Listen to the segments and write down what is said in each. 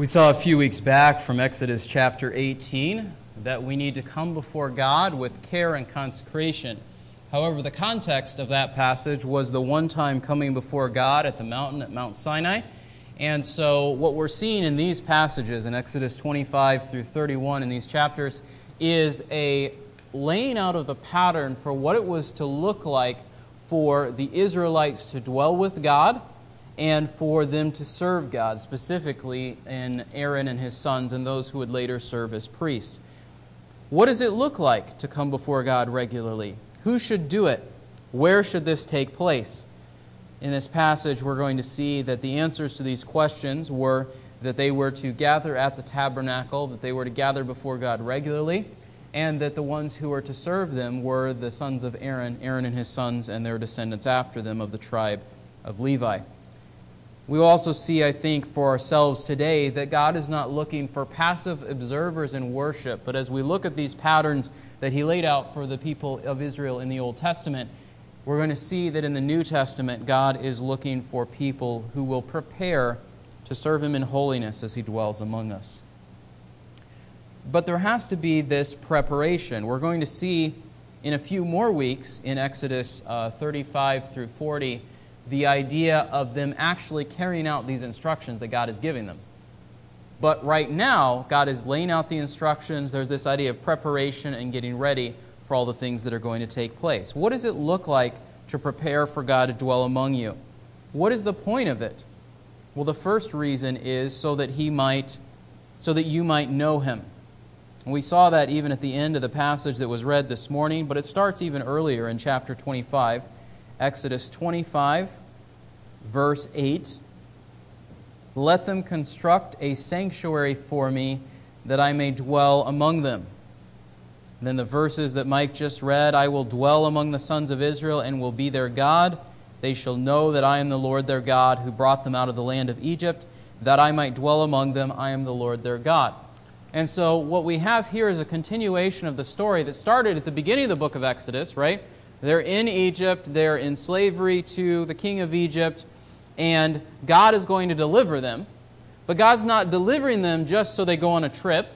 We saw a few weeks back from Exodus chapter 18 that we need to come before God with care and consecration. However, the context of that passage was the one time coming before God at the mountain at Mount Sinai. And so, what we're seeing in these passages, in Exodus 25 through 31, in these chapters, is a laying out of the pattern for what it was to look like for the Israelites to dwell with God and for them to serve God, specifically in Aaron and his sons and those who would later serve as priests. What does it look like to come before God regularly? Who should do it? Where should this take place? In this passage, we're going to see that the answers to these questions were that they were to gather at the tabernacle, that they were to gather before God regularly, and that the ones who were to serve them were the sons of Aaron, Aaron and his sons, and their descendants after them of the tribe of Levi. We also see, I think, for ourselves today that God is not looking for passive observers in worship, but as we look at these patterns that He laid out for the people of Israel in the Old Testament, we're going to see that in the New Testament, God is looking for people who will prepare to serve Him in holiness as He dwells among us. But there has to be this preparation. We're going to see in a few more weeks in Exodus uh, 35 through 40 the idea of them actually carrying out these instructions that God is giving them. But right now, God is laying out the instructions. There's this idea of preparation and getting ready for all the things that are going to take place. What does it look like to prepare for God to dwell among you? What is the point of it? Well, the first reason is so that he might so that you might know him. And we saw that even at the end of the passage that was read this morning, but it starts even earlier in chapter 25. Exodus 25, verse 8. Let them construct a sanctuary for me that I may dwell among them. And then the verses that Mike just read I will dwell among the sons of Israel and will be their God. They shall know that I am the Lord their God who brought them out of the land of Egypt, that I might dwell among them. I am the Lord their God. And so, what we have here is a continuation of the story that started at the beginning of the book of Exodus, right? They're in Egypt, they're in slavery to the king of Egypt, and God is going to deliver them. But God's not delivering them just so they go on a trip,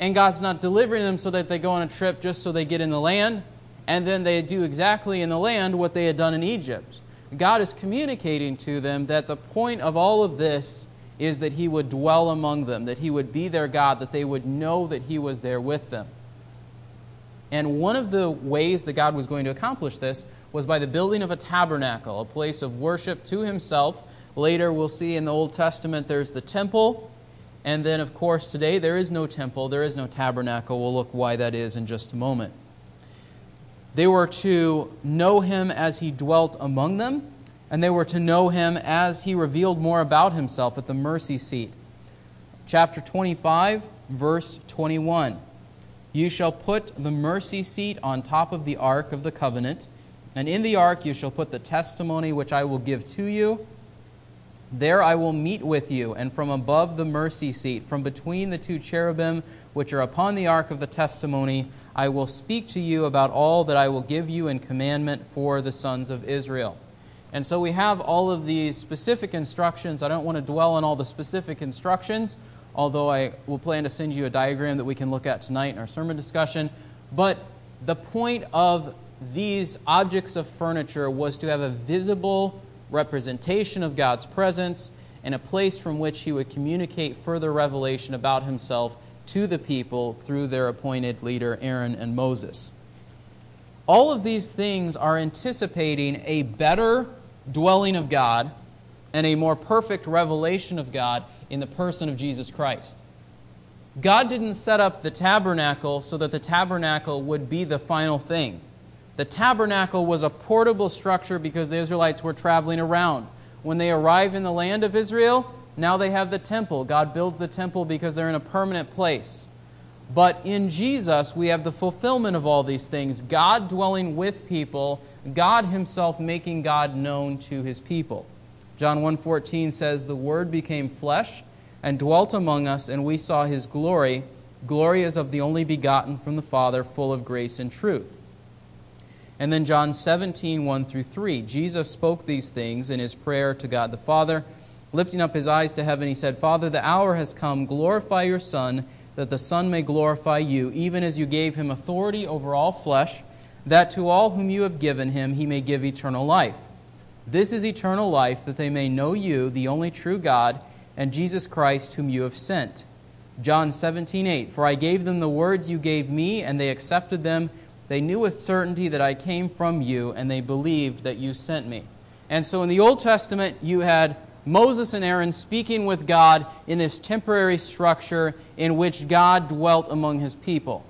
and God's not delivering them so that they go on a trip just so they get in the land, and then they do exactly in the land what they had done in Egypt. God is communicating to them that the point of all of this is that He would dwell among them, that He would be their God, that they would know that He was there with them. And one of the ways that God was going to accomplish this was by the building of a tabernacle, a place of worship to himself. Later, we'll see in the Old Testament there's the temple. And then, of course, today there is no temple, there is no tabernacle. We'll look why that is in just a moment. They were to know him as he dwelt among them, and they were to know him as he revealed more about himself at the mercy seat. Chapter 25, verse 21. You shall put the mercy seat on top of the ark of the covenant, and in the ark you shall put the testimony which I will give to you. There I will meet with you, and from above the mercy seat, from between the two cherubim which are upon the ark of the testimony, I will speak to you about all that I will give you in commandment for the sons of Israel. And so we have all of these specific instructions. I don't want to dwell on all the specific instructions although I will plan to send you a diagram that we can look at tonight in our sermon discussion. But the point of these objects of furniture was to have a visible representation of God's presence and a place from which he would communicate further revelation about himself to the people through their appointed leader, Aaron and Moses. All of these things are anticipating a better dwelling of God and a more perfect revelation of God in the person of Jesus Christ. God didn't set up the tabernacle so that the tabernacle would be the final thing. The tabernacle was a portable structure because the Israelites were traveling around. When they arrive in the land of Israel, now they have the temple. God builds the temple because they're in a permanent place. But in Jesus, we have the fulfillment of all these things God dwelling with people, God Himself making God known to His people. John 1:14 says the word became flesh and dwelt among us and we saw his glory glory as of the only begotten from the Father full of grace and truth. And then John 17, 1 through 3. Jesus spoke these things in his prayer to God the Father. Lifting up his eyes to heaven, he said, Father, the hour has come. Glorify your Son, that the Son may glorify you, even as you gave him authority over all flesh, that to all whom you have given him he may give eternal life. This is eternal life, that they may know you, the only true God, and Jesus Christ, whom you have sent. John 17, 8. For I gave them the words you gave me, and they accepted them. They knew with certainty that I came from you, and they believed that you sent me. And so in the Old Testament, you had Moses and Aaron speaking with God in this temporary structure in which God dwelt among his people.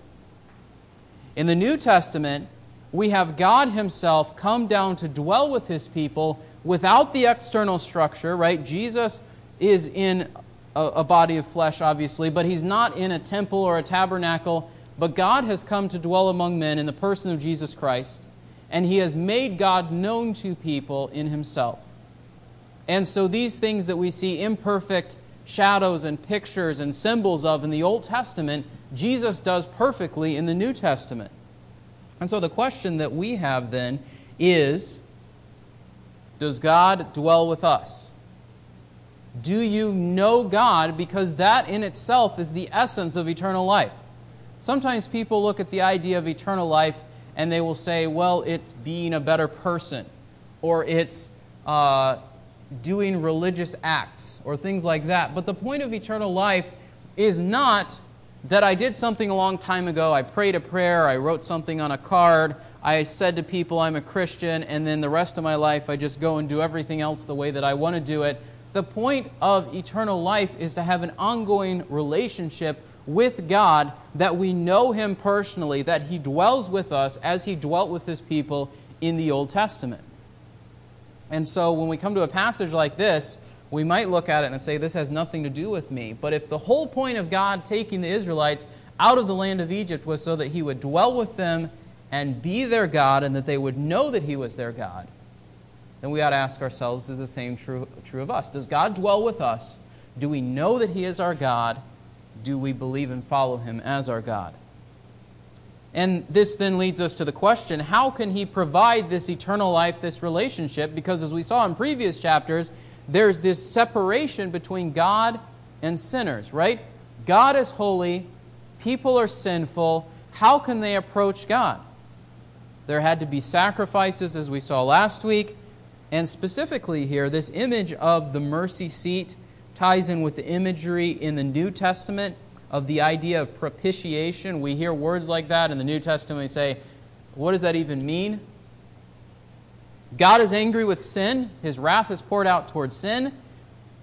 In the New Testament, we have God himself come down to dwell with his people without the external structure, right? Jesus is in a, a, body of flesh, obviously, but he's not in a temple or a tabernacle. But God has come to dwell among men in the person of Jesus Christ, and he has made God known to people in himself. And so these things that we see imperfect shadows and pictures and symbols of in the Old Testament, Jesus does perfectly in the New Testament. And so the question that we have then is Does God dwell with us? Do you know God? Because that in itself is the essence of eternal life. Sometimes people look at the idea of eternal life and they will say, well, it's being a better person, or it's uh, doing religious acts or things like that. But the point of eternal life is not that I did something a long time ago. I prayed a prayer, I wrote something on a card, I said to people I'm a Christian, and then the rest of my life I just go and do everything else the way that I want to do it. The point of eternal life is to have an ongoing relationship with God, that we know Him personally, that He dwells with us as He dwelt with His people in the Old Testament. And so when we come to a passage like this, we might look at it and say, This has nothing to do with me. But if the whole point of God taking the Israelites out of the land of Egypt was so that He would dwell with them and be their God and that they would know that He was their God, then we ought to ask ourselves, is the same true, true of us? Does God dwell with us? Do we know that He is our God? Do we believe and follow Him as our God? And this then leads us to the question how can he provide this eternal life, this relationship? Because as we saw in previous chapters, there's this separation between God and sinners, right? God is holy, people are sinful. How can they approach God? There had to be sacrifices, as we saw last week. And specifically here, this image of the mercy seat ties in with the imagery in the New Testament of the idea of propitiation. We hear words like that in the New Testament. We say, what does that even mean? God is angry with sin. His wrath is poured out towards sin.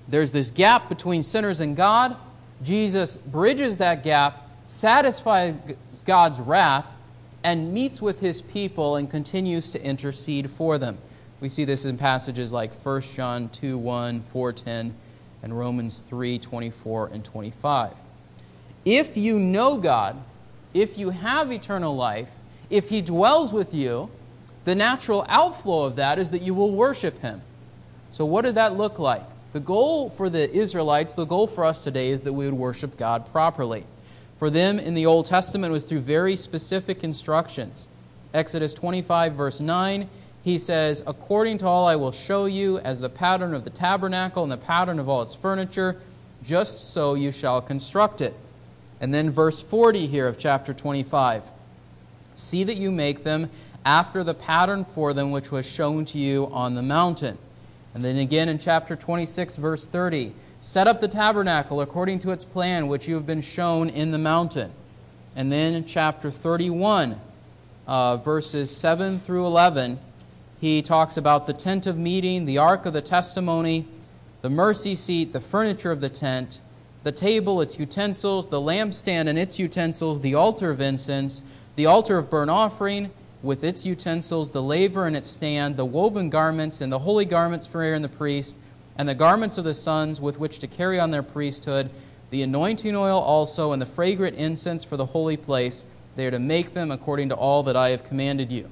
There's this gap between sinners and God. Jesus bridges that gap, satisfies God's wrath, and meets with his people and continues to intercede for them. We see this in passages like 1 John 2 1, 4 10, and Romans 3 24 and 25. If you know God, if you have eternal life, if He dwells with you, the natural outflow of that is that you will worship Him. So, what did that look like? The goal for the Israelites, the goal for us today, is that we would worship God properly. For them in the Old Testament was through very specific instructions. Exodus 25, verse 9, he says, According to all I will show you, as the pattern of the tabernacle and the pattern of all its furniture, just so you shall construct it. And then verse 40 here of chapter 25 See that you make them after the pattern for them which was shown to you on the mountain. And then again in chapter 26, verse 30 Set up the tabernacle according to its plan which you have been shown in the mountain. And then in chapter 31, uh, verses 7 through 11, he talks about the tent of meeting, the ark of the testimony, the mercy seat, the furniture of the tent the table, its utensils, the lampstand and its utensils, the altar of incense, the altar of burnt offering with its utensils, the laver and its stand, the woven garments and the holy garments for Aaron the priest, and the garments of the sons with which to carry on their priesthood, the anointing oil also, and the fragrant incense for the holy place. They are to make them according to all that I have commanded you.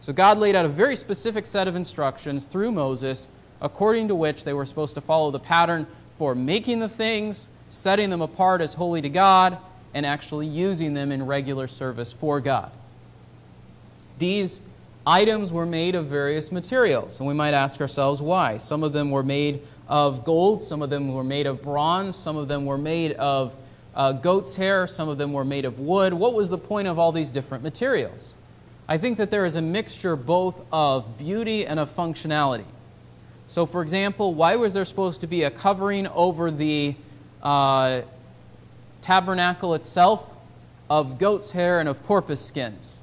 So God laid out a very specific set of instructions through Moses, according to which they were supposed to follow the pattern for making the things, setting them apart as holy to God, and actually using them in regular service for God. These items were made of various materials, and we might ask ourselves why. Some of them were made of gold, some of them were made of bronze, some of them were made of uh, goat's hair, some of them were made of wood. What was the point of all these different materials? I think that there is a mixture both of beauty and of functionality. So, for example, why was there supposed to be a covering over the uh, tabernacle itself of goat's hair and of porpoise skins?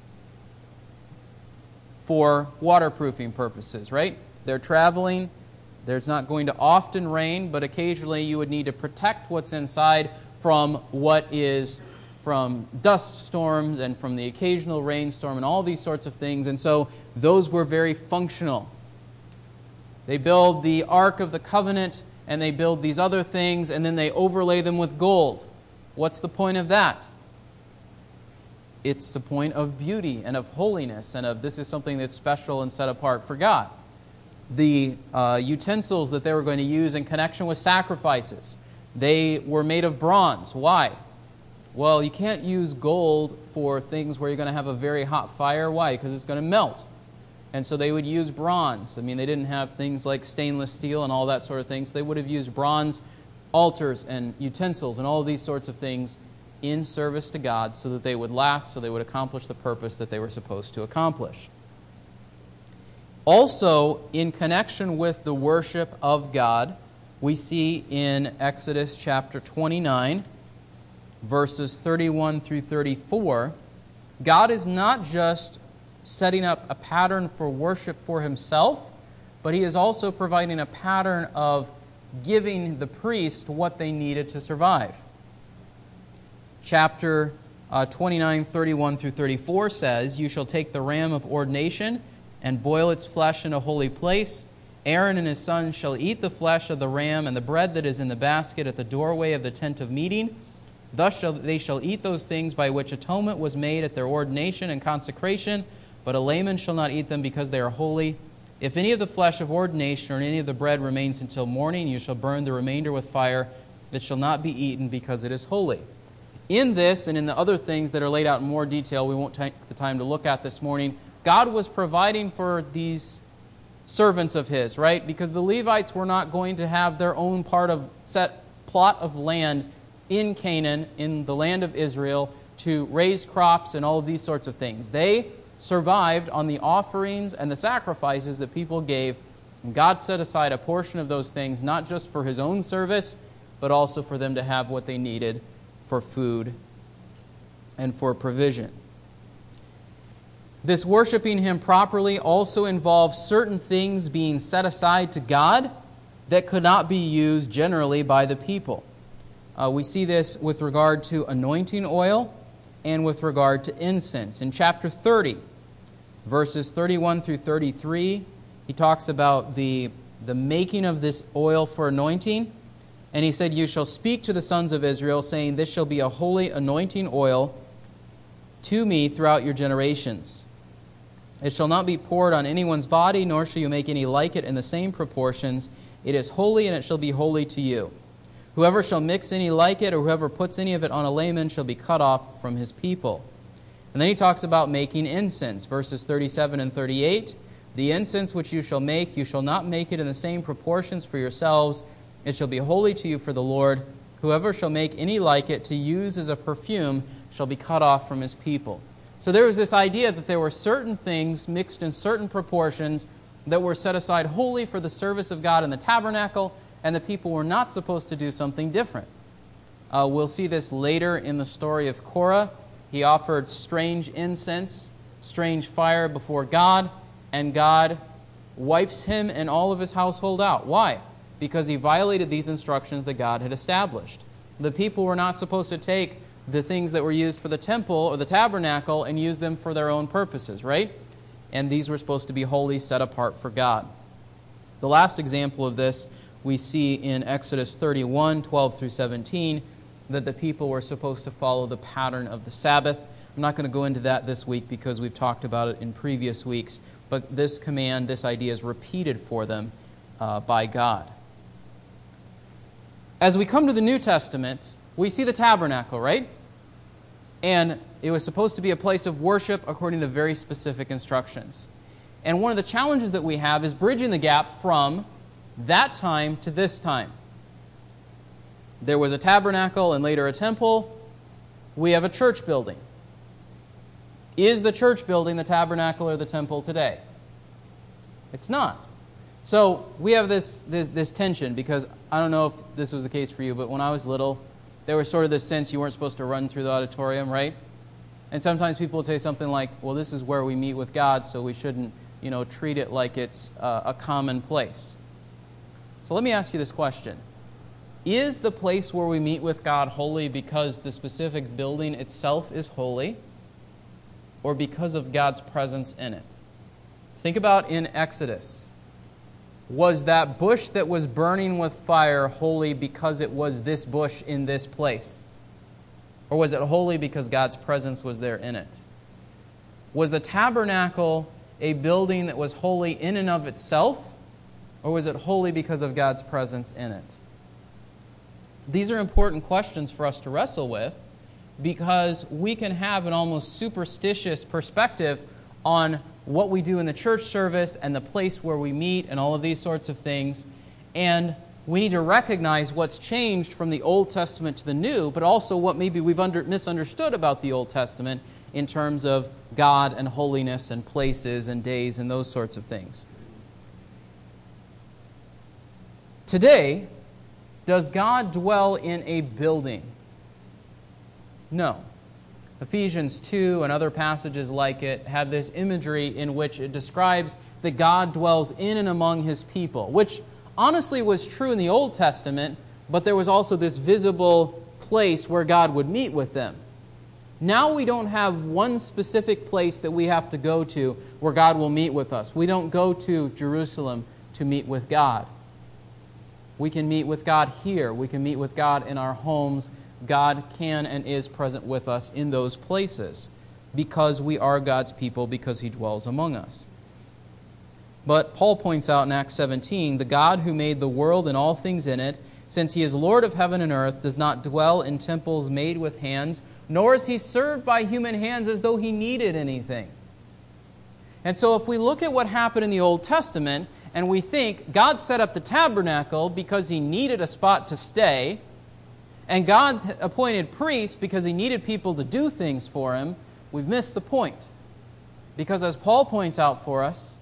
For waterproofing purposes, right? They're traveling. There's not going to often rain, but occasionally you would need to protect what's inside from what is from dust storms and from the occasional rainstorm and all these sorts of things. And so those were very functional. They build the Ark of the Covenant and they build these other things and then they overlay them with gold. What's the point of that? It's the point of beauty and of holiness and of this is something that's special and set apart for God. The uh, utensils that they were going to use in connection with sacrifices they were made of bronze. Why? Well, you can't use gold for things where you're going to have a very hot fire. Why? Because it's going to melt. And so they would use bronze. I mean, they didn't have things like stainless steel and all that sort of thing. So they would have used bronze altars and utensils and all these sorts of things in service to God so that they would last, so they would accomplish the purpose that they were supposed to accomplish. Also, in connection with the worship of God, we see in Exodus chapter 29, verses 31 through 34, God is not just setting up a pattern for worship for himself, but he is also providing a pattern of giving the priest what they needed to survive. Chapter uh, 29, 31 through 34 says, You shall take the ram of ordination and boil its flesh in a holy place Aaron and his sons shall eat the flesh of the ram and the bread that is in the basket at the doorway of the tent of meeting. Thus shall they shall eat those things by which atonement was made at their ordination and consecration, but a layman shall not eat them because they are holy. If any of the flesh of ordination or any of the bread remains until morning, you shall burn the remainder with fire. It shall not be eaten because it is holy. In this and in the other things that are laid out in more detail, we won't take the time to look at this morning, God was providing for these servants of his, right? Because the Levites were not going to have their own part of set plot of land in Canaan, in the land of Israel, to raise crops and all of these sorts of things. They survived on the offerings and the sacrifices that people gave. And God set aside a portion of those things, not just for his own service, but also for them to have what they needed for food and for provision. This worshiping Him properly also involves certain things being set aside to God that could not be used generally by the people. Uh, we see this with regard to anointing oil and with regard to incense. In chapter 30, verses 31 through 33, he talks about the, the making of this oil for anointing. And he said, You shall speak to the sons of Israel, saying, This shall be a holy anointing oil to me throughout your generations. It shall not be poured on anyone's body, nor shall you make any like it in the same proportions. It is holy, and it shall be holy to you. Whoever shall mix any like it, or whoever puts any of it on a layman, shall be cut off from his people. And then he talks about making incense, verses 37 and 38. The incense which you shall make, you shall not make it in the same proportions for yourselves. It shall be holy to you for the Lord. Whoever shall make any like it to use as a perfume shall be cut off from his people. So there was this idea that there were certain things mixed in certain proportions that were set aside wholly for the service of God in the tabernacle, and the people were not supposed to do something different. Uh, we'll see this later in the story of Korah. He offered strange incense, strange fire before God, and God wipes him and all of his household out. Why? Because he violated these instructions that God had established. The people were not supposed to take the things that were used for the temple or the tabernacle and use them for their own purposes, right? And these were supposed to be wholly set apart for God. The last example of this we see in Exodus 31 12 through 17 that the people were supposed to follow the pattern of the Sabbath. I'm not going to go into that this week because we've talked about it in previous weeks, but this command, this idea is repeated for them uh, by God. As we come to the New Testament, we see the tabernacle, right? And it was supposed to be a place of worship according to very specific instructions. And one of the challenges that we have is bridging the gap from that time to this time. There was a tabernacle and later a temple. We have a church building. Is the church building the tabernacle or the temple today? It's not. So we have this, this, this, tension because I don't know if this was the case for you, but when I was little, there was sort of this sense you weren't supposed to run through the auditorium, right? And sometimes people would say something like, well, this is where we meet with God, so we shouldn't you know, treat it like it's uh, a common place. So let me ask you this question Is the place where we meet with God holy because the specific building itself is holy, or because of God's presence in it? Think about in Exodus. Was that bush that was burning with fire holy because it was this bush in this place? Or was it holy because God's presence was there in it? Was the tabernacle a building that was holy in and of itself, or was it holy because of God's presence in it? These are important questions for us to wrestle with because we can have an almost superstitious perspective on what we do in the church service and the place where we meet and all of these sorts of things. And we need to recognize what's changed from the Old Testament to the New, but also what maybe we've under, misunderstood about the Old Testament in terms of God and holiness and places and days and those sorts of things. Today, does God dwell in a building? No. Ephesians 2 and other passages like it have this imagery in which it describes that God dwells in and among his people, which honestly was true in the Old Testament, but there was also this visible place where God would meet with them. Now we don't have one specific place that we have to go to where God will meet with us. We don't go to Jerusalem to meet with God. We can meet with God here. We can meet with God in our homes. God can and is present with us in those places because we are God's people, because He dwells among us. But Paul points out in Acts 17 the God who made the world and all things in it, since He is Lord of heaven and earth, does not dwell in temples made with hands nor is he served by human hands as though he needed anything. And so, if we look at what happened in the Old Testament and we think God set up the tabernacle because he needed a spot to stay, and God appointed priests because he needed people to do things for him, we've missed the point. Because, as Paul points out for us,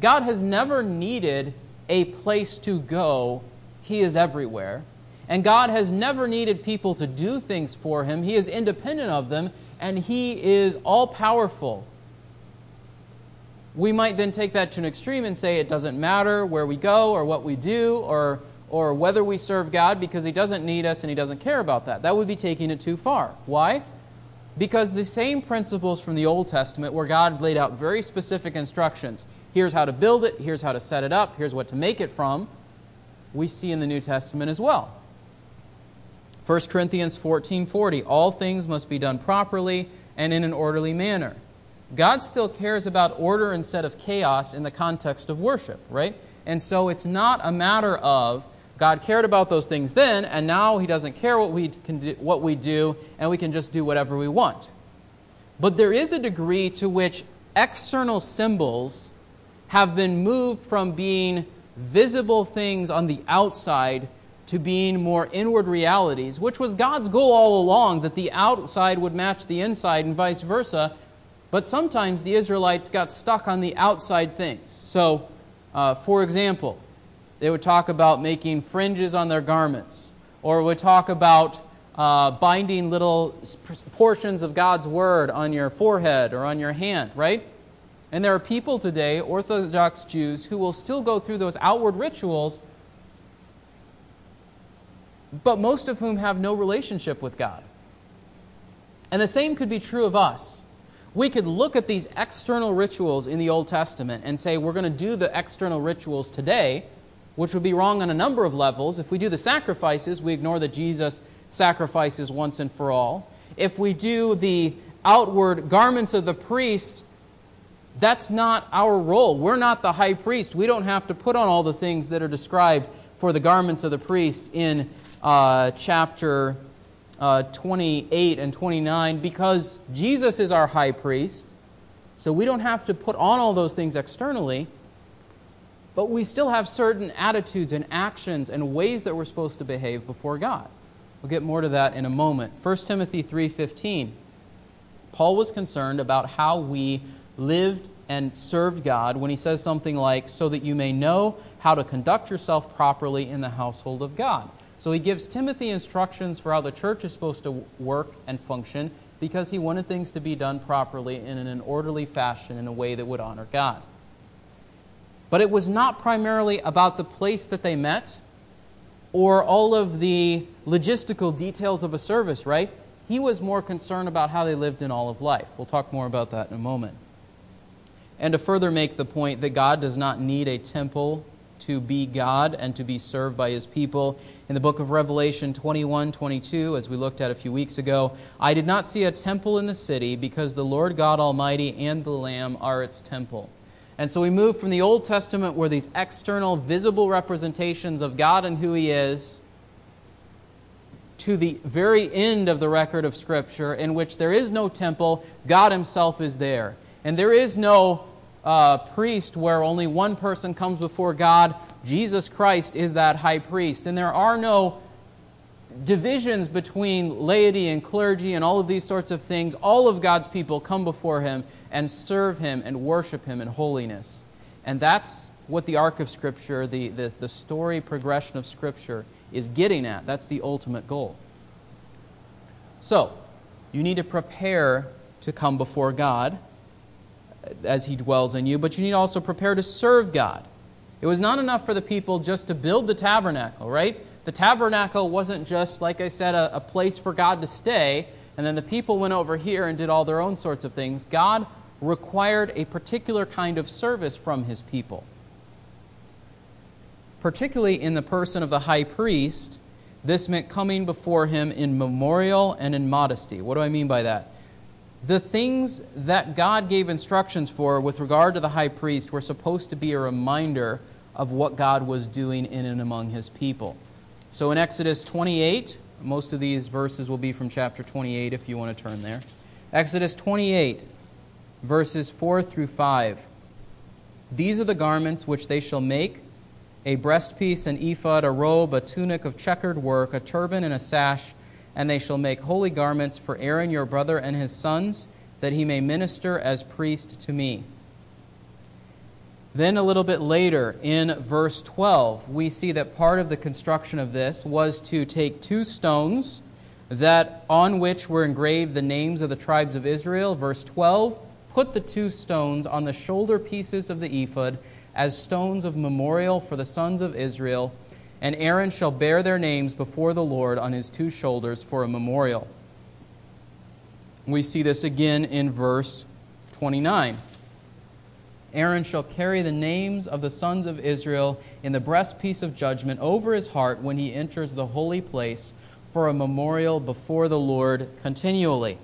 God has never needed a place to go, He is everywhere. And God has never needed people to do things for him. He is independent of them, and he is all powerful. We might then take that to an extreme and say it doesn't matter where we go or what we do or, or whether we serve God because he doesn't need us and he doesn't care about that. That would be taking it too far. Why? Because the same principles from the Old Testament, where God laid out very specific instructions here's how to build it, here's how to set it up, here's what to make it from, we see in the New Testament as well. 1 Corinthians 14:40 All things must be done properly and in an orderly manner. God still cares about order instead of chaos in the context of worship, right? And so it's not a matter of God cared about those things then, and now He doesn't care what we, can do, what we do, and we can just do whatever we want. But there is a degree to which external symbols have been moved from being visible things on the outside to being more inward realities, which was God's goal all along, that the outside would match the inside and vice versa. But sometimes the Israelites got stuck on the outside things. So, uh, for example, they would talk about making fringes on their garments, or would talk about uh, binding little portions of God's Word on your forehead or on your hand, right? And there are people today, Orthodox Jews, who will still go through those outward rituals but most of whom have no relationship with God. And the same could be true of us. We could look at these external rituals in the Old Testament and say we're going to do the external rituals today, which would be wrong on a number of levels. If we do the sacrifices, we ignore that Jesus sacrifices once and for all. If we do the outward garments of the priest, that's not our role. We're not the high priest. We don't have to put on all the things that are described for the garments of the priest in uh, chapter uh, 28 and 29 because Jesus is our high priest. So we don't have to put on all those things externally. But we still have certain attitudes and actions and ways that we're supposed to behave before God. We'll get more to that in a moment. 1 Timothy 3:15. Paul was concerned about how we lived and served God when he says something like so that you may know how to conduct yourself properly in the household of God. So he gives Timothy instructions for how the church is supposed to work and function because he wanted things to be done properly and in an orderly fashion in a way that would honor God. But it was not primarily about the place that they met or all of the logistical details of a service, right? He was more concerned about how they lived in all of life. We'll talk more about that in a moment. And to further make the point that God does not need a temple to be God and to be served by his people. In the book of Revelation 21 22, as we looked at a few weeks ago, I did not see a temple in the city because the Lord God Almighty and the Lamb are its temple. And so we move from the Old Testament, where these external, visible representations of God and who He is, to the very end of the record of Scripture, in which there is no temple, God Himself is there. And there is no uh, priest where only one person comes before God. Jesus Christ is that high priest. And there are no divisions between laity and clergy and all of these sorts of things. All of God's people come before Him and serve Him and worship Him in holiness. And that's what the arc of Scripture, the, the, the story progression of Scripture, is getting at. That's the ultimate goal. So, you need to prepare to come before God as He dwells in you, but you need also prepare to serve God. It was not enough for the people just to build the tabernacle, right? The tabernacle wasn't just, like I said, a, a place for God to stay, and then the people went over here and did all their own sorts of things. God required a particular kind of service from His people. Particularly in the person of the high priest, this meant coming before him in memorial and in modesty. What do I mean by that? the things that God gave instructions for with regard to the high priest were supposed to be a reminder of what God was doing in and among his people. So in Exodus 28, most of these verses will be from chapter 28 if you want to turn there. Exodus 28, verses 4 through 5. These are the garments which they shall make a breastpiece, an ephod, a robe, a tunic of checkered work, a turban, and a sash and they shall make holy garments for Aaron your brother and his sons, that he may minister as priest to me. Then, a little bit later, in verse 12, we see that part of the construction of this was to take two stones that on which were engraved the names of the tribes of Israel. Verse 12, put the two stones on the shoulder pieces of the ephod as stones of memorial for the sons of Israel and Aaron shall bear their names before the Lord on his two shoulders for a memorial. We see this again in verse 29. Aaron shall carry the names of the sons of Israel in the breastpiece of judgment over his heart when he enters the holy place for a memorial before the Lord continually.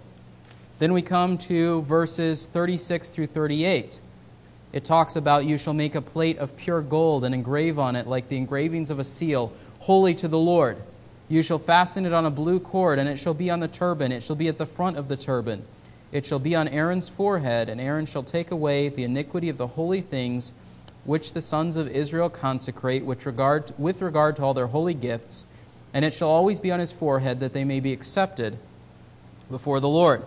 Then we come to verses 36 through 38. It talks about you shall make a plate of pure gold and engrave on it like the engravings of a seal, holy to the Lord. You shall fasten it on a blue cord, and it shall be on the turban. It shall be at the front of the turban. It shall be on Aaron's forehead, and Aaron shall take away the iniquity of the holy things which the sons of Israel consecrate with regard, with regard to all their holy gifts, and it shall always be on his forehead that they may be accepted before the Lord.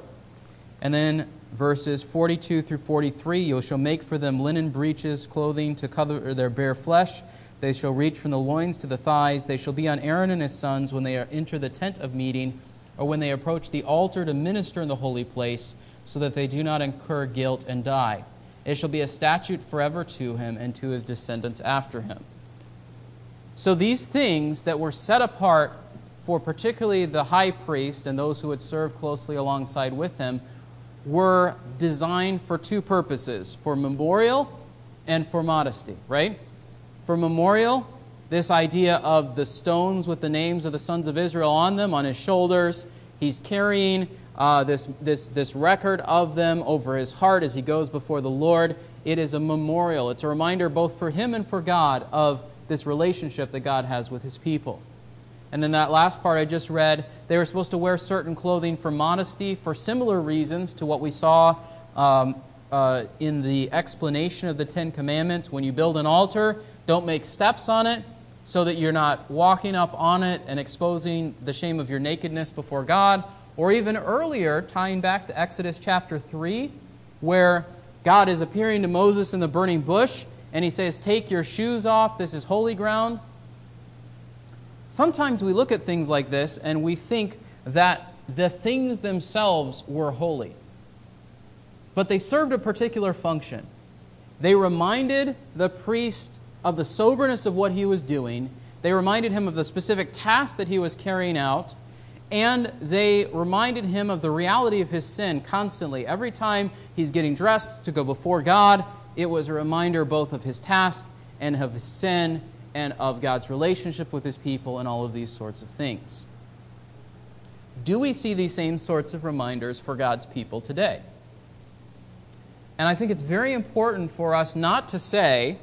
And then verses 42 through 43 You shall make for them linen breeches, clothing to cover their bare flesh. They shall reach from the loins to the thighs. They shall be on Aaron and his sons when they enter the tent of meeting, or when they approach the altar to minister in the holy place, so that they do not incur guilt and die. It shall be a statute forever to him and to his descendants after him. So these things that were set apart for particularly the high priest and those who would serve closely alongside with him were designed for two purposes for memorial and for modesty, right? For memorial, this idea of the stones with the names of the sons of Israel on them, on his shoulders. He's carrying uh, this, this, this record of them over his heart as he goes before the Lord. It is a memorial. It's a reminder both for him and for God of this relationship that God has with his people. And then that last part I just read, they were supposed to wear certain clothing for modesty for similar reasons to what we saw um, uh, in the explanation of the Ten Commandments. When you build an altar, Don't make steps on it so that you're not walking up on it and exposing the shame of your nakedness before God. Or even earlier, tying back to Exodus chapter 3, where God is appearing to Moses in the burning bush and he says, Take your shoes off, this is holy ground. Sometimes we look at things like this and we think that the things themselves were holy. But they served a particular function. They reminded the priest of the soberness of what he was doing, they reminded him of the specific task that he was carrying out, and they reminded him of the reality of his sin constantly. Every time he's getting dressed to go before God, it was a reminder both of his task and of his sin and of God's relationship with his people and all of these sorts of things. Do we see these same sorts of reminders for God's people today? And I think it's very important for us not to say,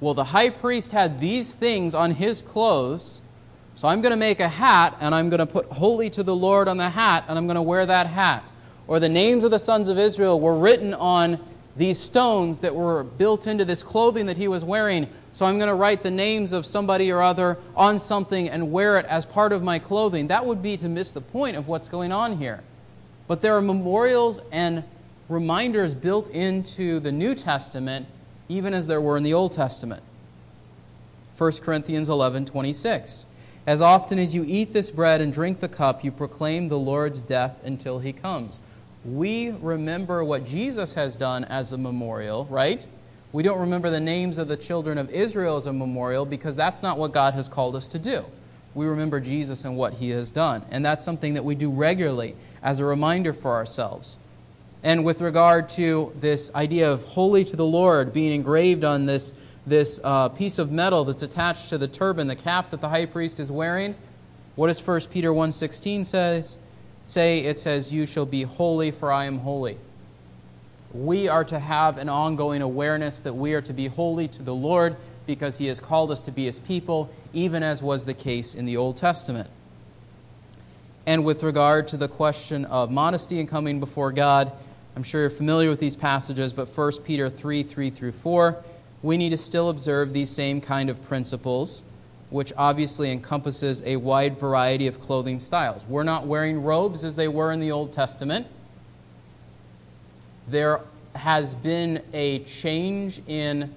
well, the high priest had these things on his clothes, so I'm going to make a hat and I'm going to put holy to the Lord on the hat and I'm going to wear that hat. Or the names of the sons of Israel were written on these stones that were built into this clothing that he was wearing. So I'm going to write the names of somebody or other on something and wear it as part of my clothing. That would be to miss the point of what's going on here. But there are memorials and reminders built into the New Testament, even as there were in the Old Testament. 1 Corinthians 11 26. As often as you eat this bread and drink the cup, you proclaim the Lord's death until he comes. We remember what Jesus has done as a memorial, right? We don't remember the names of the children of Israel as a memorial because that's not what God has called us to do. We remember Jesus and what he has done. And that's something that we do regularly as a reminder for ourselves. And with regard to this idea of holy to the Lord being engraved on this this uh, piece of metal that's attached to the turban, the cap that the high priest is wearing. What does 1 Peter 1.16 says? say? It says, You shall be holy, for I am holy. We are to have an ongoing awareness that we are to be holy to the Lord because he has called us to be his people, even as was the case in the Old Testament. And with regard to the question of modesty and coming before God, I'm sure you're familiar with these passages, but 1 Peter 3 3 through 4 we need to still observe these same kind of principles, which obviously encompasses a wide variety of clothing styles. We're not wearing robes as they were in the Old Testament. There has been a change in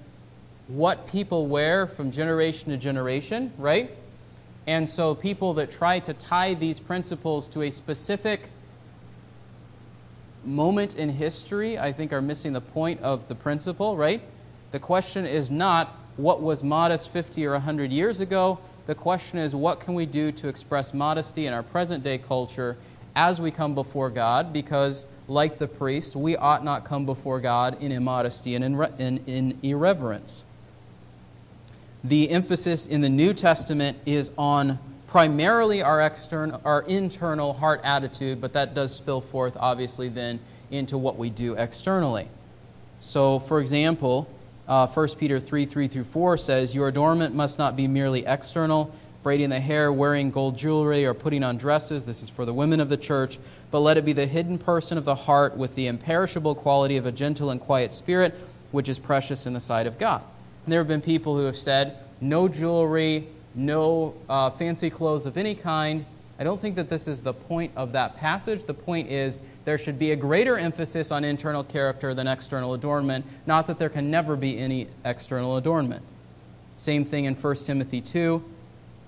what people wear from generation to generation, right? And so people that try to tie these principles to a specific moment in history, I think, are missing the point of the principle, right? The question is not what was modest 50 or 100 years ago. The question is what can we do to express modesty in our present day culture as we come before God? Because, like the priest, we ought not come before God in immodesty and in, in, in irreverence. The emphasis in the New Testament is on primarily our external, our internal heart attitude, but that does spill forth, obviously, then into what we do externally. So, for example, uh, 1 Peter 3 3 through 4 says, Your adornment must not be merely external, braiding the hair, wearing gold jewelry, or putting on dresses. This is for the women of the church. But let it be the hidden person of the heart with the imperishable quality of a gentle and quiet spirit, which is precious in the sight of God. And there have been people who have said, No jewelry, no uh, fancy clothes of any kind. I don't think that this is the point of that passage. The point is there should be a greater emphasis on internal character than external adornment, not that there can never be any external adornment. Same thing in 1 Timothy 2.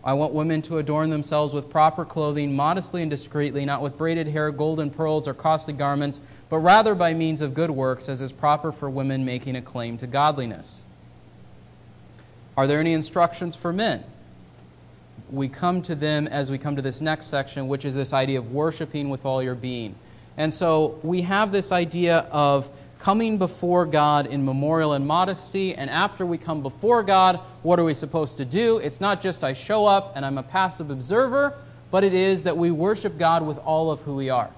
I want women to adorn themselves with proper clothing, modestly and discreetly, not with braided hair, golden pearls, or costly garments, but rather by means of good works, as is proper for women making a claim to godliness. Are there any instructions for men? We come to them as we come to this next section, which is this idea of worshiping with all your being. And so we have this idea of coming before God in memorial and modesty. And after we come before God, what are we supposed to do? It's not just I show up and I'm a passive observer, but it is that we worship God with all of who we are.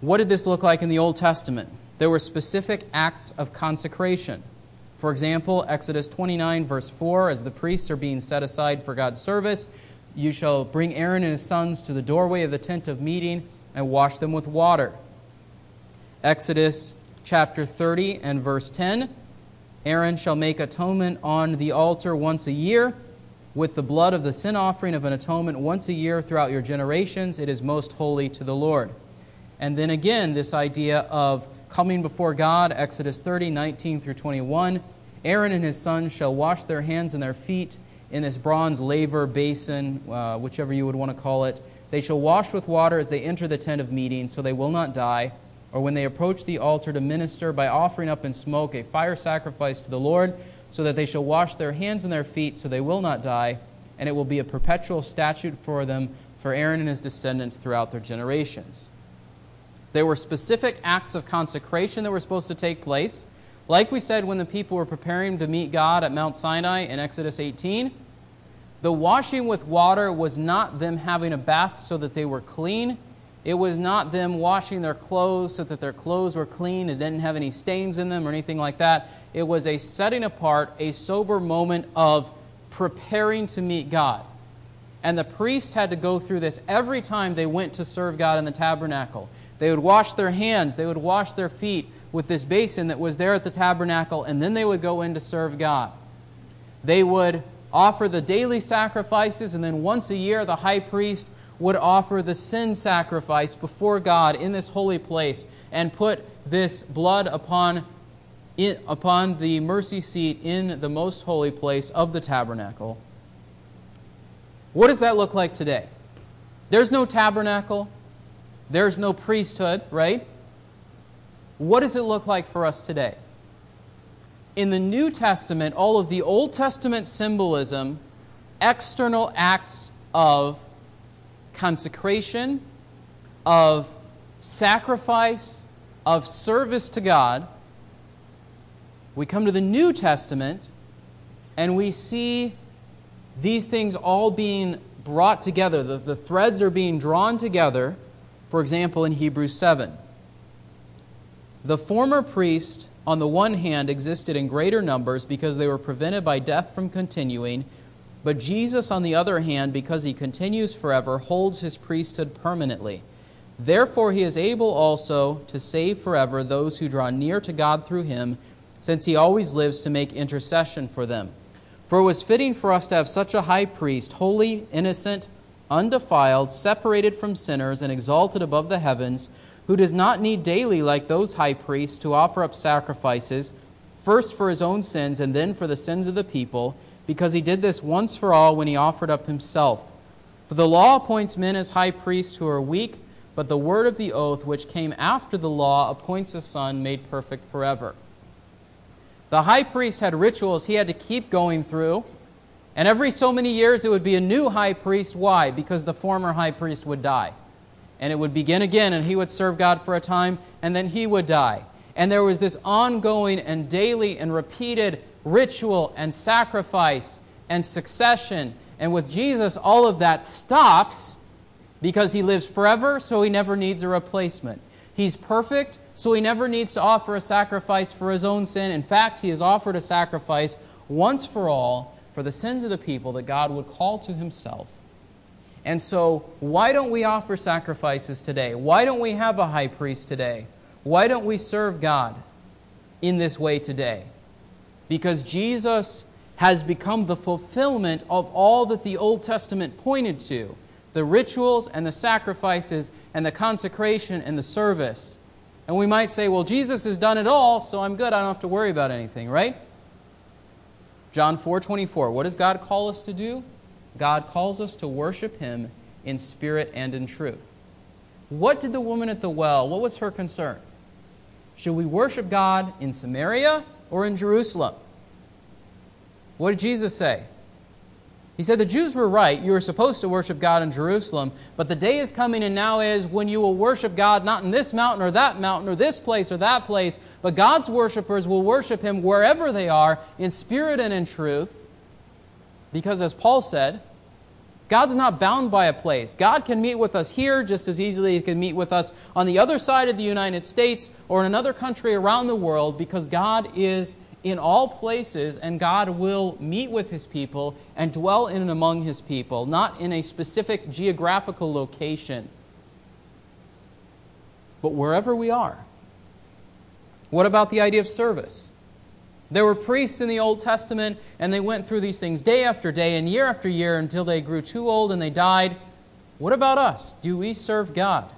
What did this look like in the Old Testament? There were specific acts of consecration. For example, Exodus 29, verse 4, as the priests are being set aside for God's service, you shall bring Aaron and his sons to the doorway of the tent of meeting and wash them with water. Exodus chapter 30 and verse 10 Aaron shall make atonement on the altar once a year with the blood of the sin offering of an atonement once a year throughout your generations. It is most holy to the Lord. And then again, this idea of coming before God, Exodus 30, 19 through 21. Aaron and his sons shall wash their hands and their feet in this bronze laver basin, uh, whichever you would want to call it. They shall wash with water as they enter the tent of meeting, so they will not die. Or when they approach the altar to minister by offering up in smoke a fire sacrifice to the Lord, so that they shall wash their hands and their feet, so they will not die. And it will be a perpetual statute for them, for Aaron and his descendants throughout their generations. There were specific acts of consecration that were supposed to take place. Like we said when the people were preparing to meet God at Mount Sinai in Exodus 18, the washing with water was not them having a bath so that they were clean. It was not them washing their clothes so that their clothes were clean and didn't have any stains in them or anything like that. It was a setting apart, a sober moment of preparing to meet God. And the priest had to go through this every time they went to serve God in the tabernacle. They would wash their hands, they would wash their feet with this basin that was there at the tabernacle, and then they would go in to serve God. They would offer the daily sacrifices, and then once a year the high priest would offer the sin sacrifice before God in this holy place and put this blood upon, in, upon the mercy seat in the most holy place of the tabernacle. What does that look like today? There's no tabernacle, there's no priesthood, right? What does it look like for us today? In the New Testament, all of the Old Testament symbolism, external acts of consecration, of sacrifice, of service to God, we come to the New Testament and we see these things all being brought together. The, the threads are being drawn together, for example, in Hebrews 7. The former priest, on the one hand, existed in greater numbers because they were prevented by death from continuing, but Jesus, on the other hand, because he continues forever, holds his priesthood permanently. Therefore, he is able also to save forever those who draw near to God through him, since he always lives to make intercession for them. For it was fitting for us to have such a high priest, holy, innocent, undefiled, separated from sinners, and exalted above the heavens who does not need daily, like those high priests, to offer up sacrifices, first for his own sins and then for the sins of the people, because he did this once for all when he offered up himself. For the law appoints men as high priests who are weak, but the word of the oath, which came after the law, appoints a son made perfect forever. The high priest had rituals he had to keep going through, and every so many years it would be a new high priest. Why? Because the former high priest would die and it would begin again, and he would serve God for a time, and then he would die. And there was this ongoing and daily and repeated ritual and sacrifice and succession. And with Jesus, all of that stops because he lives forever, so he never needs a replacement. He's perfect, so he never needs to offer a sacrifice for his own sin. In fact, he has offered a sacrifice once for all for the sins of the people that God would call to himself. And so, why don't we offer sacrifices today? Why don't we have a high priest today? Why don't we serve God in this way today? Because Jesus has become the fulfillment of all that the Old Testament pointed to the rituals and the sacrifices and the consecration and the service. And we might say, well, Jesus has done it all, so I'm good. I don't have to worry about anything, right? John 4 24. What does God call us to do? God calls us to worship Him in spirit and in truth. What did the woman at the well, what was her concern? Should we worship God in Samaria or in Jerusalem? What did Jesus say? He said the Jews were right. You were supposed to worship God in Jerusalem, but the day is coming and now is when you will worship God not in this mountain or that mountain or this place or that place, but God's worshipers will worship Him wherever they are in spirit and in truth. Because as Paul said, God's not bound by a place. God can meet with us here just as easily as He can meet with us on the other side of the United States or in another country around the world because God is in all places and God will meet with His people and dwell in and among His people, not in a specific geographical location, but wherever we are. What about the idea of service? There were priests in the Old Testament, and they went through these things day after day and year after year until they grew too old and they died. What about us? Do we serve God?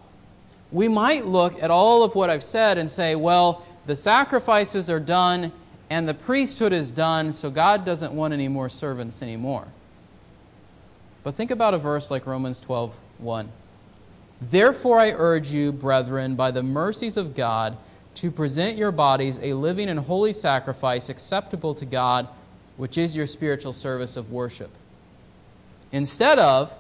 We might look at all of what I've said and say, well, the sacrifices are done and the priesthood is done, so God doesn't want any more servants anymore. But think about a verse like Romans 12 1. Therefore, I urge you, brethren, by the mercies of God, to present your bodies a living and holy sacrifice acceptable to God, which is your spiritual service of worship. Instead of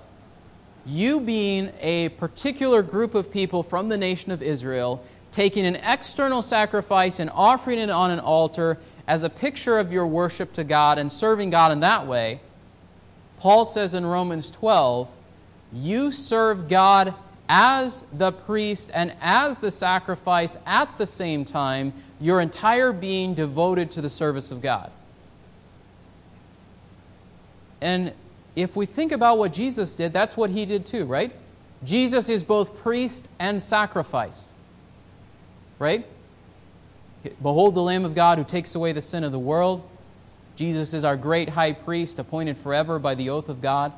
you being a particular group of people from the nation of Israel, taking an external sacrifice and offering it on an altar as a picture of your worship to God and serving God in that way, Paul says in Romans 12, you serve God as the priest and as the sacrifice at the same time, your entire being devoted to the service of God. And if we think about what Jesus did, that's what he did too, right? Jesus is both priest and sacrifice. Right? Behold the Lamb of God who takes away the sin of the world. Jesus is our great high priest, appointed forever by the oath of God.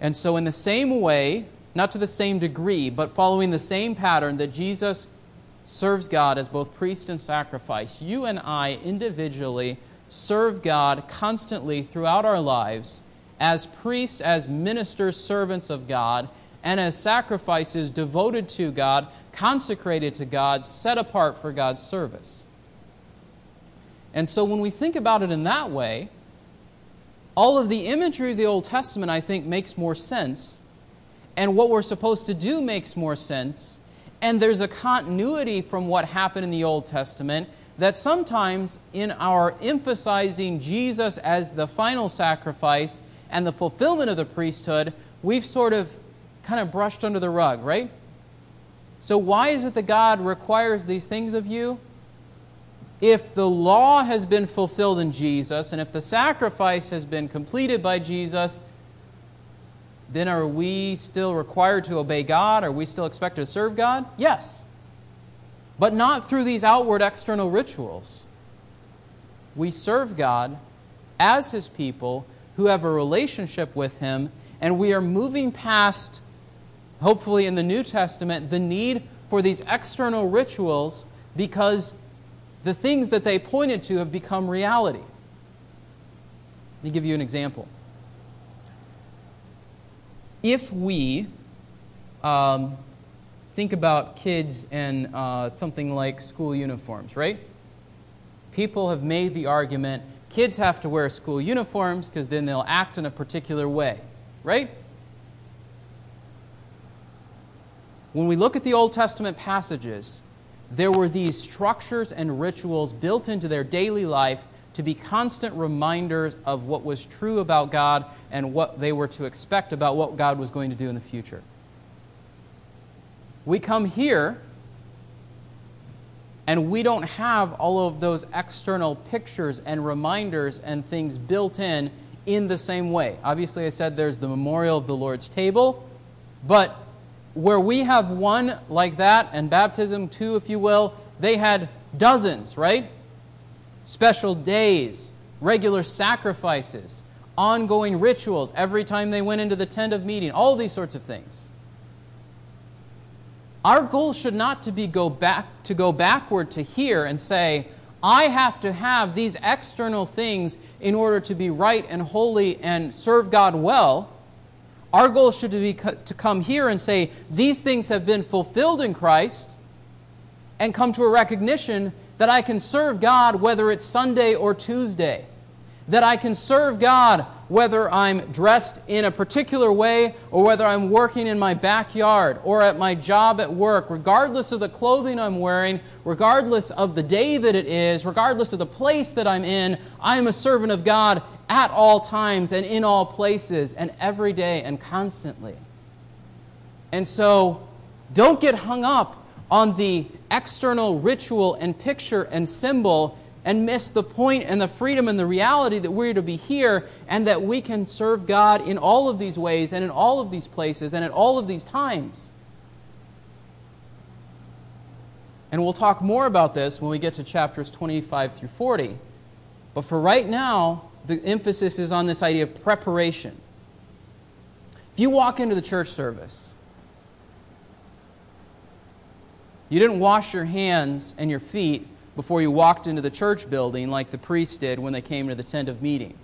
And so, in the same way, not to the same degree, but following the same pattern that Jesus serves God as both priest and sacrifice, you and I individually serve God constantly throughout our lives as priests, as ministers, servants of God, and as sacrifices devoted to God, consecrated to God, set apart for God's service. And so when we think about it in that way, all of the imagery of the Old Testament, I think, makes more sense and what we're supposed to do makes more sense. And there's a continuity from what happened in the Old Testament that sometimes in our emphasizing Jesus as the final sacrifice and the fulfillment of the priesthood, we've sort of kind of brushed under the rug, right? So, why is it that God requires these things of you? If the law has been fulfilled in Jesus, and if the sacrifice has been completed by Jesus, then are we still required to obey God? Are we still expected to serve God? Yes. But not through these outward external rituals. We serve God as His people who have a relationship with Him, and we are moving past, hopefully in the New Testament, the need for these external rituals because the things that they pointed to have become reality. Let me give you an example if we um, think about kids and uh, something like school uniforms, right? People have made the argument kids have to wear school uniforms because then they'll act in a particular way, right? When we look at the Old Testament passages, there were these structures and rituals built into their daily life to be constant reminders of what was true about God and what they were to expect about what God was going to do in the future. We come here and we don't have all of those external pictures and reminders and things built in in the same way. Obviously, I said there's the memorial of the Lord's table, but where we have one like that, and baptism too, if you will, they had dozens, right? Special days, regular sacrifices, ongoing rituals every time they went into the tent of meeting, all these sorts of things. Our goal should not to be go back to go backward to here and say, I have to have these external things in order to be right and holy and serve God well. Our goal should be to come here and say, these things have been fulfilled in Christ, and come to a recognition that I can serve God whether it's Sunday or Tuesday, that I can serve God whether I'm dressed in a particular way or whether I'm working in my backyard or at my job at work, regardless of the clothing I'm wearing, regardless of the day that it is, regardless of the place that I'm in, I am a servant of God at all times and in all places and every day and constantly. And so, don't get hung up on the external ritual and picture and symbol and miss the point and the freedom and the reality that we're to be here and that we can serve God in all of these ways and in all of these places and at all of these times. And we'll talk more about this when we get to chapters 25 through 40. But for right now, the emphasis is on this idea of preparation. If you walk into the church service, you didn't wash your hands and your feet before you walked into the church building like the priests did when they came to the tent of meeting.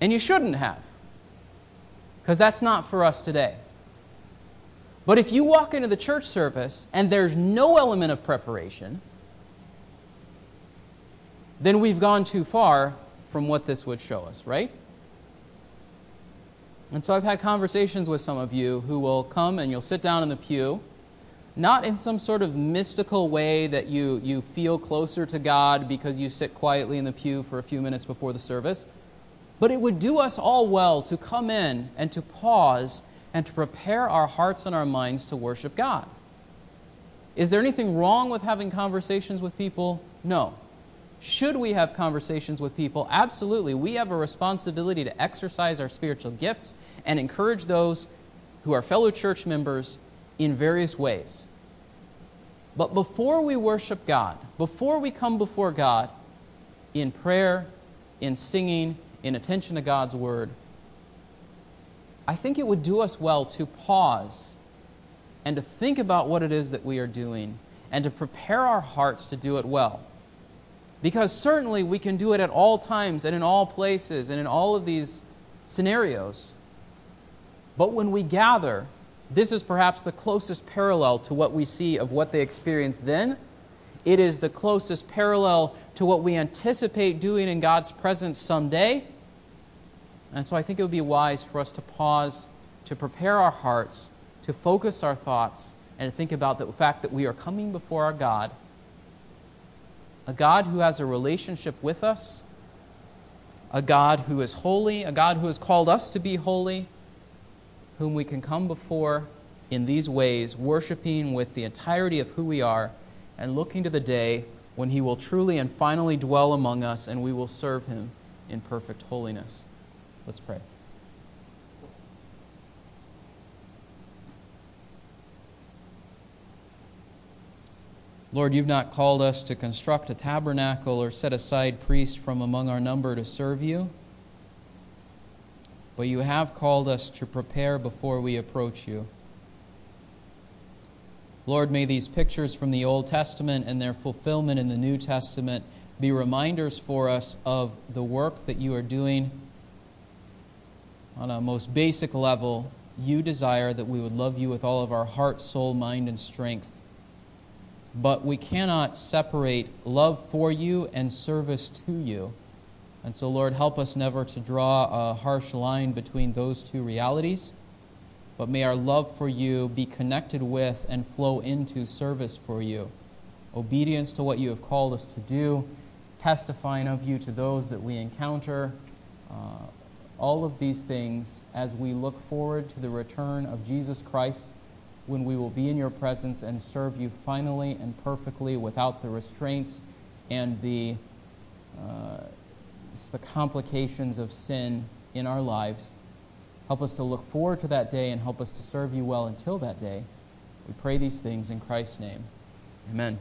And you shouldn't have, because that's not for us today. But if you walk into the church service and there's no element of preparation, then we've gone too far from what this would show us, right? And so I've had conversations with some of you who will come and you'll sit down in the pew, not in some sort of mystical way that you, you feel closer to God because you sit quietly in the pew for a few minutes before the service, but it would do us all well to come in and to pause and to prepare our hearts and our minds to worship God. Is there anything wrong with having conversations with people? No. Should we have conversations with people? Absolutely. We have a responsibility to exercise our spiritual gifts and encourage those who are fellow church members in various ways. But before we worship God, before we come before God in prayer, in singing, in attention to God's word, I think it would do us well to pause and to think about what it is that we are doing and to prepare our hearts to do it well. Because certainly we can do it at all times and in all places and in all of these scenarios. But when we gather, this is perhaps the closest parallel to what we see of what they experienced then. It is the closest parallel to what we anticipate doing in God's presence someday. And so I think it would be wise for us to pause, to prepare our hearts, to focus our thoughts, and to think about the fact that we are coming before our God a God who has a relationship with us, a God who is holy, a God who has called us to be holy, whom we can come before in these ways, worshiping with the entirety of who we are, and looking to the day when He will truly and finally dwell among us and we will serve Him in perfect holiness. Let's pray. Lord, you've not called us to construct a tabernacle or set aside priests from among our number to serve you, but you have called us to prepare before we approach you. Lord, may these pictures from the Old Testament and their fulfillment in the New Testament be reminders for us of the work that you are doing on a most basic level. You desire that we would love you with all of our heart, soul, mind, and strength but we cannot separate love for you and service to you. And so, Lord, help us never to draw a harsh line between those two realities, but may our love for you be connected with and flow into service for you. Obedience to what you have called us to do, testifying of you to those that we encounter. Uh, all of these things as we look forward to the return of Jesus Christ when we will be in your presence and serve you finally and perfectly without the restraints and the, uh, the complications of sin in our lives. Help us to look forward to that day and help us to serve you well until that day. We pray these things in Christ's name. Amen.